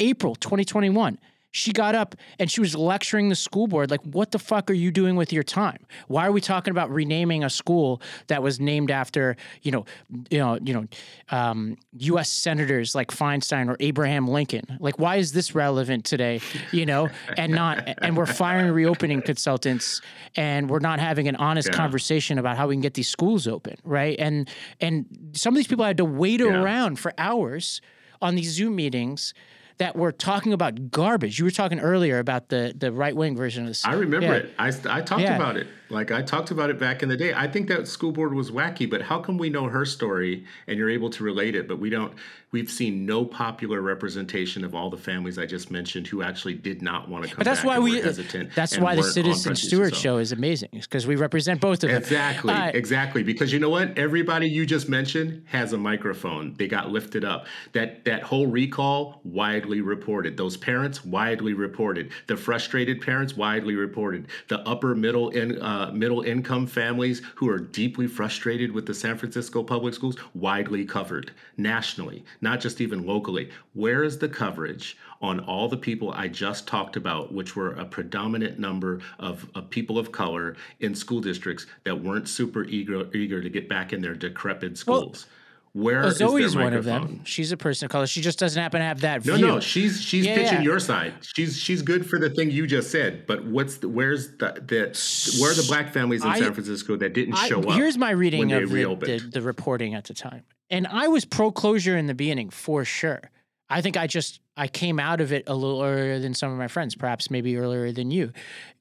April 2021 she got up and she was lecturing the school board like what the fuck are you doing with your time why are we talking about renaming a school that was named after you know you know you know um, us senators like feinstein or abraham lincoln like why is this relevant today you know and not and we're firing reopening consultants and we're not having an honest yeah. conversation about how we can get these schools open right and and some of these people had to wait yeah. around for hours on these zoom meetings that were talking about garbage. You were talking earlier about the the right wing version of this. I remember yeah. it. I, I talked yeah. about it. Like I talked about it back in the day. I think that school board was wacky, but how come we know her story and you're able to relate it, but we don't? We've seen no popular representation of all the families I just mentioned who actually did not want to come. But that's why we. hesitant. That's why the Citizen Stewart show is amazing because we represent both of them. Exactly, Uh, exactly. Because you know what? Everybody you just mentioned has a microphone. They got lifted up. That that whole recall widely reported. Those parents widely reported. The frustrated parents widely reported. The upper middle in uh, Uh, middle income families who are deeply frustrated with the San Francisco public schools widely covered nationally, not just even locally. Where is the coverage on all the people I just talked about, which were a predominant number of, of people of color in school districts that weren't super eager eager to get back in their decrepit schools? Where oh, is Zoe's one of them. She's a person of color. She just doesn't happen to have that No, view. no, she's she's Yeah, pitching yeah. your side. She's she's good for the thing you just said. But what's the, where's the, the where are the black families in I- San Francisco that didn't I- show up? Here's my reading of the, the, the reporting at the time. And I was pro closure in the beginning for sure. I think I just I came out of it a little earlier than some of my friends, perhaps maybe earlier than you.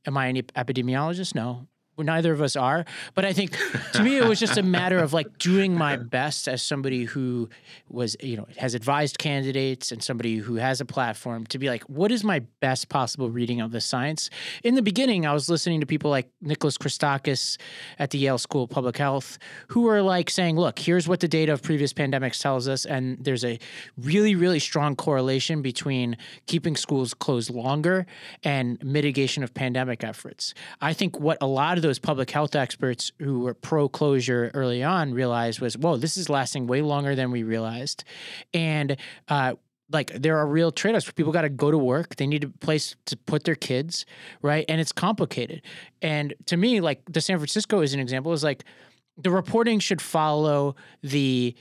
Am I an epidemiologist? No. Neither of us are, but I think to me it was just a matter of like doing my best as somebody who was, you know, has advised candidates and somebody who has a platform to be like, what is my best possible reading of the science? In the beginning, I was listening to people like Nicholas Christakis at the Yale School of Public Health who were like saying, look, here's what the data of previous pandemics tells us. And there's a really, really strong correlation between keeping schools closed longer and mitigation of pandemic efforts. I think what a lot of those public health experts who were pro closure early on realized was, whoa, this is lasting way longer than we realized. And, uh, like there are real trade-offs. People got to go to work. They need a place to put their kids, right? And it's complicated. And to me, like the San Francisco is an example. Is like the reporting should follow the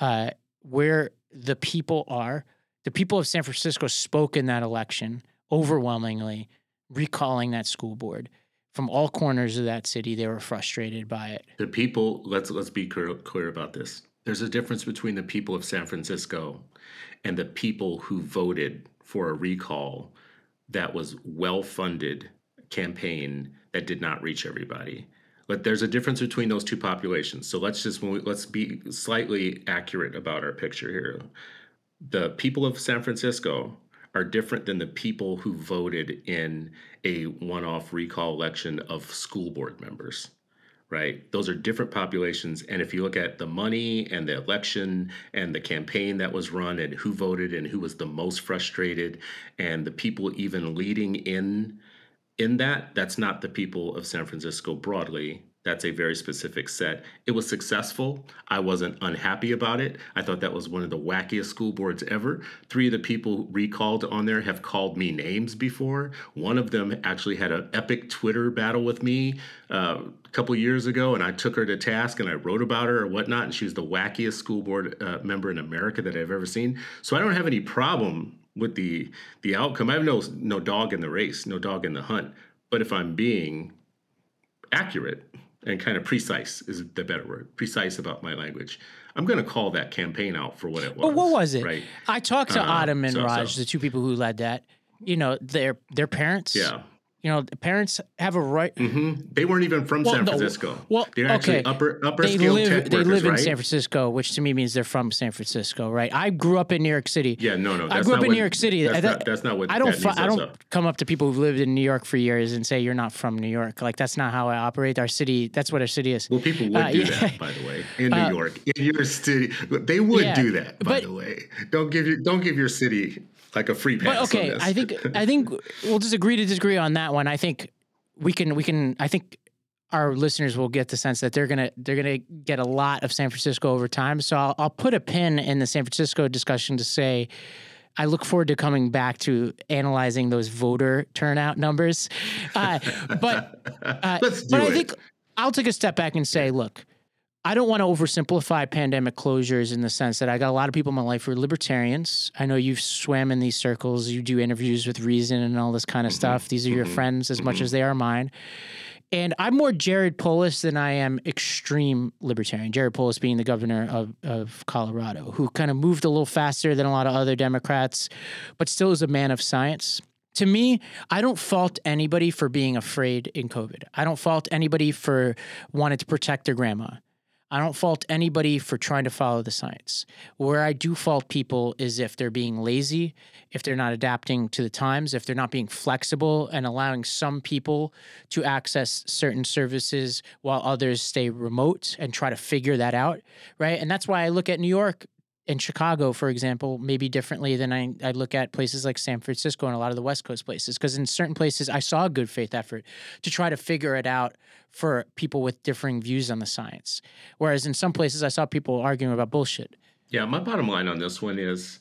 uh, where the people are. The people of San Francisco spoke in that election overwhelmingly, recalling that school board from all corners of that city. They were frustrated by it. the people let's let's be clear, clear about this there's a difference between the people of san francisco and the people who voted for a recall that was well funded campaign that did not reach everybody but there's a difference between those two populations so let's just let's be slightly accurate about our picture here the people of san francisco are different than the people who voted in a one-off recall election of school board members right? Those are different populations. And if you look at the money and the election and the campaign that was run and who voted and who was the most frustrated and the people even leading in in that, that's not the people of San Francisco broadly. That's a very specific set. It was successful. I wasn't unhappy about it. I thought that was one of the wackiest school boards ever. Three of the people recalled on there have called me names before. One of them actually had an epic Twitter battle with me uh, a couple years ago, and I took her to task and I wrote about her or whatnot. And she was the wackiest school board uh, member in America that I've ever seen. So I don't have any problem with the the outcome. I have no no dog in the race, no dog in the hunt. But if I'm being accurate and kind of precise is the better word, precise about my language. I'm going to call that campaign out for what it was. But what was it? Right. I talked to Uh, Autumn and so- Raj, so. the two people who led that. You know, their their parents. Yeah. You know, the parents have a right. hmm They weren't even from Well, San no, Francisco. well, they're actually okay. upper upper They scale live. They workers, live in right? San Francisco, which to me means they're from San Francisco, right? I grew up in New York City. Yeah, no, no. I grew up in what- New York City. That's, I- not, that's not what I don't. that means I don't also. come up to people who've lived in New York for years and say you're not from New York. Like that's not how I operate. Our city. That's what our city is. Well, people would Uh, do yeah. that, by the way, in New York, in your city. They would Yeah, do that, by but- the way. Don't give your don't give your city like a free pass. But okay. I think I think we'll just agree to disagree on that one. I think we can we can I think our listeners will get the sense that they're gonna they're gonna get a lot of San Francisco over time. So I'll, I'll put a pin in the San Francisco discussion to say. I look forward to coming back to analyzing those voter turnout numbers, uh, but uh, but I think I'll take a step back and say, look, I don't want to oversimplify pandemic closures in the sense that I got a lot of people in my life who are libertarians. I know you've swam in these circles, you do interviews with Reason and all this kind of Mm-hmm. stuff. These are your friends as much as they are mine. And I'm more Jared Polis than I am extreme libertarian. Jared Polis being the governor of, of Colorado, who kind of moved a little faster than a lot of other Democrats, but still is a man of science. to me, I don't fault anybody for being afraid in COVID. I don't fault anybody for wanting to protect their grandma. I don't fault anybody for trying to follow the science. Where I do fault people is if they're being lazy, if they're not adapting to the times, if they're not being flexible and allowing some people to access certain services while others stay remote and try to figure that out, right? And that's why I look at New York and Chicago, for example, maybe differently than I, I look at places like San Francisco and a lot of the West Coast places. Because in certain places, I saw a good faith effort to try to figure it out for people with differing views on the science. Whereas in some places, I saw people arguing about bullshit. Yeah, my bottom line on this one is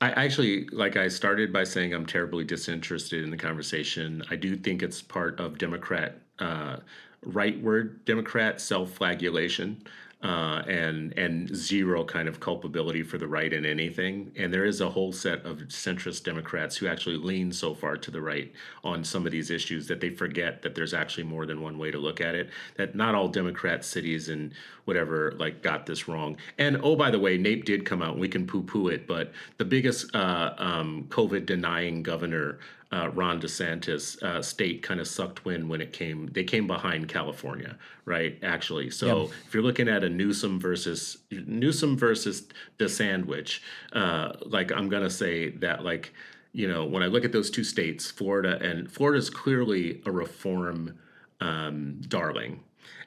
I actually, like I started by saying, I'm terribly disinterested in the conversation. I do think it's part of Democrat, uh, rightward Democrat self flagellation uh, and and zero kind of culpability for the right in anything. And there is a whole set of centrist Democrats who actually lean so far to the right on some of these issues that they forget that there's actually more than one way to look at it. That not all Democrat cities and whatever like got this wrong. And oh, by the way, NAEP did come out. and We can poo-poo it, but the biggest uh, um, COVID denying governor uh, Ron DeSantis uh, state kind of sucked wind when it came. They came behind California, right? Actually, so Yep. if you're looking at a Newsom versus Newsom versus DeSandwich, uh, like I'm gonna say that like you know when I look at those two states, Florida and Florida's clearly a reform um, darling.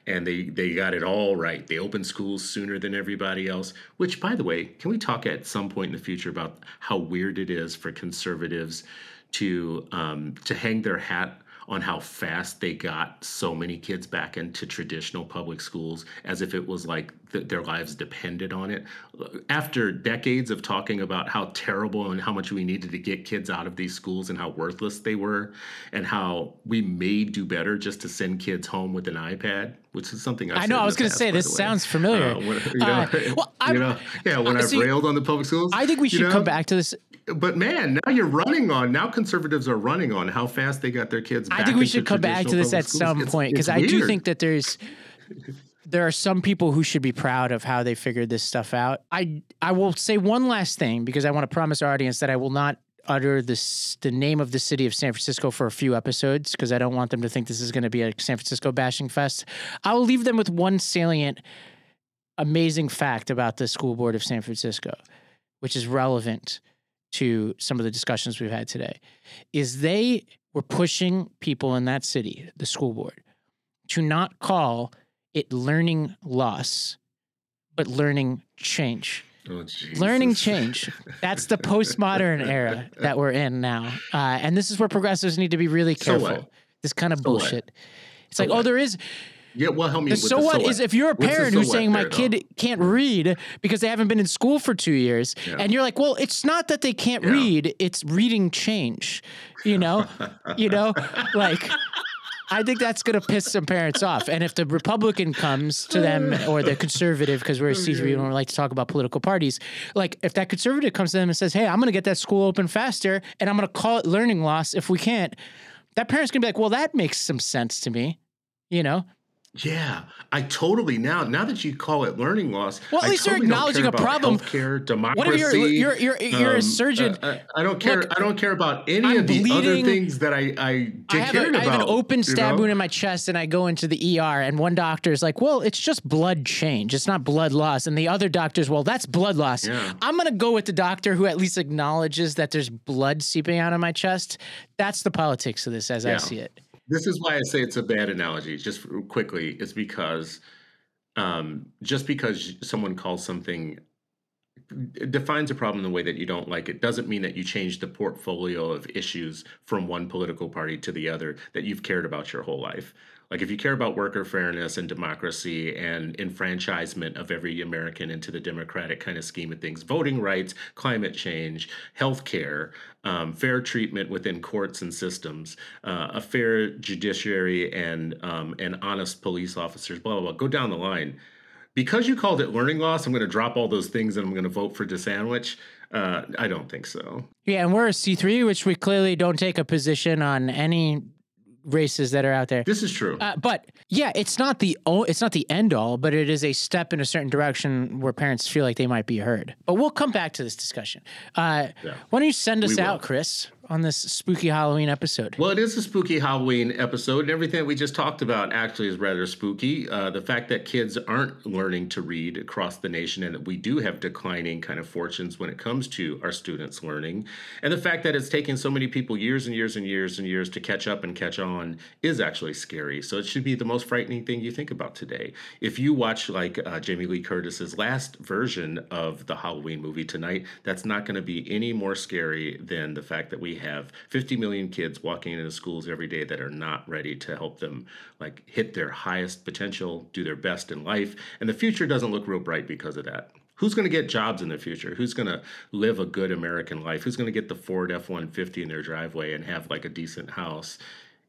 And they, they got it all right. They opened schools sooner than everybody else. Which, by the way, can we talk at some point in the future about how weird it is for conservatives to um, to hang their hat on how fast they got so many kids back into traditional public schools as if it was like th- their lives depended on it. After decades of talking about how terrible and how much we needed to get kids out of these schools and how worthless they were, and how we may do better just to send kids home with an iPad, which is something I've I know, I was gonna say, this sounds familiar. Uh, when- you know, Uh, well, you know, yeah, when uh, I've railed on the public schools. I think we you should know? come back to this. But man, now you're running on. Now conservatives are running on how fast they got their kids. I think we should come back to this at schools. some It's- point because I do think that there's there are some people who should be proud of how they figured this stuff out. I I will say one last thing because I want to promise our audience that I will not utter this the name of the city of San Francisco for a few episodes because I don't want them to think this is going to be a San Francisco bashing fest. I will leave them with one salient amazing fact about the school board of San Francisco, which is relevant to some of the discussions we've had today, is they were pushing people in that city, the school board, to not call it learning loss, but learning change. Oh, Learning change. That's the postmodern era that we're in now. Uh, and this is where progressives need to be really So careful. what? This kind of So what? bullshit. It's So like, oh, there is Yeah, well, help me. the so the what is if you're a parent so who's saying my there, though? kid can't read because they haven't been in school for two years, Yeah. and you're like, well, it's not that they can't Yeah. read; it's reading change. You know, you know, like. I think that's going to piss some parents off. And if the Republican comes to them or the conservative, because we're a C3, we don't like to talk about political parties, like if that conservative comes to them and says, hey, I'm going to get that school open faster and I'm going to call it learning loss if we can't, that parent's going to be like, well, that makes some sense to me. You know? Yeah, I totally now. Now that you call it learning loss, Well, at I least you're totally don't acknowledging care a about problem. Healthcare, democracy. What if you're you're you're, you're a um, surgeon? uh, I, I don't care. Look, I don't care about any I'm of the other things that I I, I have, cared a, I have an about, open stab know? wound in my chest, and I go into the ER, and one doctor is like, "Well, it's just blood change. It's not blood loss." And the other doctor's, "Well, that's blood loss." Yeah. I'm gonna go with the doctor who at least acknowledges that there's blood seeping out of my chest. That's the politics of this, as I see it. This is why I say it's a bad analogy. Just quickly, is because um, just because someone calls something defines a problem the way that you don't like it doesn't mean that you change the portfolio of issues from one political party to the other that you've cared about your whole life. Like if you care about worker fairness and democracy and enfranchisement of every American into the democratic kind of scheme of things, voting rights, climate change, healthcare, um, fair treatment within courts and systems, uh, a fair judiciary, and um, and honest police officers, blah blah blah. Go down the line because you called it learning loss, I'm going to drop all those things and I'm going to vote for DeSandwich. Uh, I don't think so. Yeah, and we're a C3, which we clearly don't take a position on any races that are out there. This is true. Uh, but yeah, it's not the o- it's not the end all, but it is a step in a certain direction where parents feel like they might be heard. But we'll come back to this discussion. Uh, Yeah. Why don't you send us We will. out, Chris, on this spooky Halloween episode? Well, it is a spooky Halloween episode, and everything that we just talked about actually is rather spooky. Uh, the fact that kids aren't learning to read across the nation, and that we do have declining kind of fortunes when it comes to our students learning, and the fact that it's taken so many people years and years and years and years to catch up and catch on is actually scary. So it should be the most frightening thing you think about today. If you watch like uh, Jamie Lee Curtis's last version of the Halloween movie tonight, that's not going to be any more scary than the fact that we have 50 million kids walking into schools every day that are not ready to help them like hit their highest potential, do their best in life, and the future doesn't look real bright because of that. Who's going to get jobs in the future? Who's going to live a good American life? Who's going to get the Ford F 150 in their driveway and have like a decent house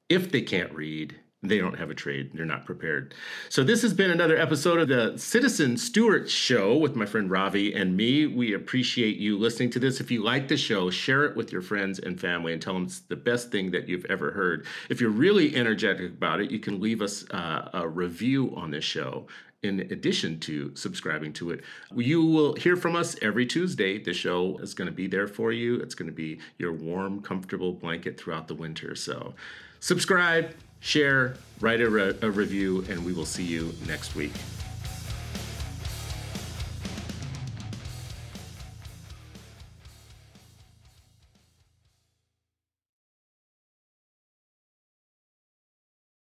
if they can't read they don't have a trade. They're not prepared. So this has been another episode of the Citizen Stewart Show with my friend Ravi and me. We appreciate you listening to this. If you like the show, share it with your friends and family and tell them it's the best thing that you've ever heard. If you're really energetic about it, you can leave us uh, a review on this show in addition to subscribing to it. You will hear from us every Tuesday. The show is going to be there for you. It's going to be your warm, comfortable blanket throughout the winter. So subscribe share, write a, re- a review, and we will see you next week.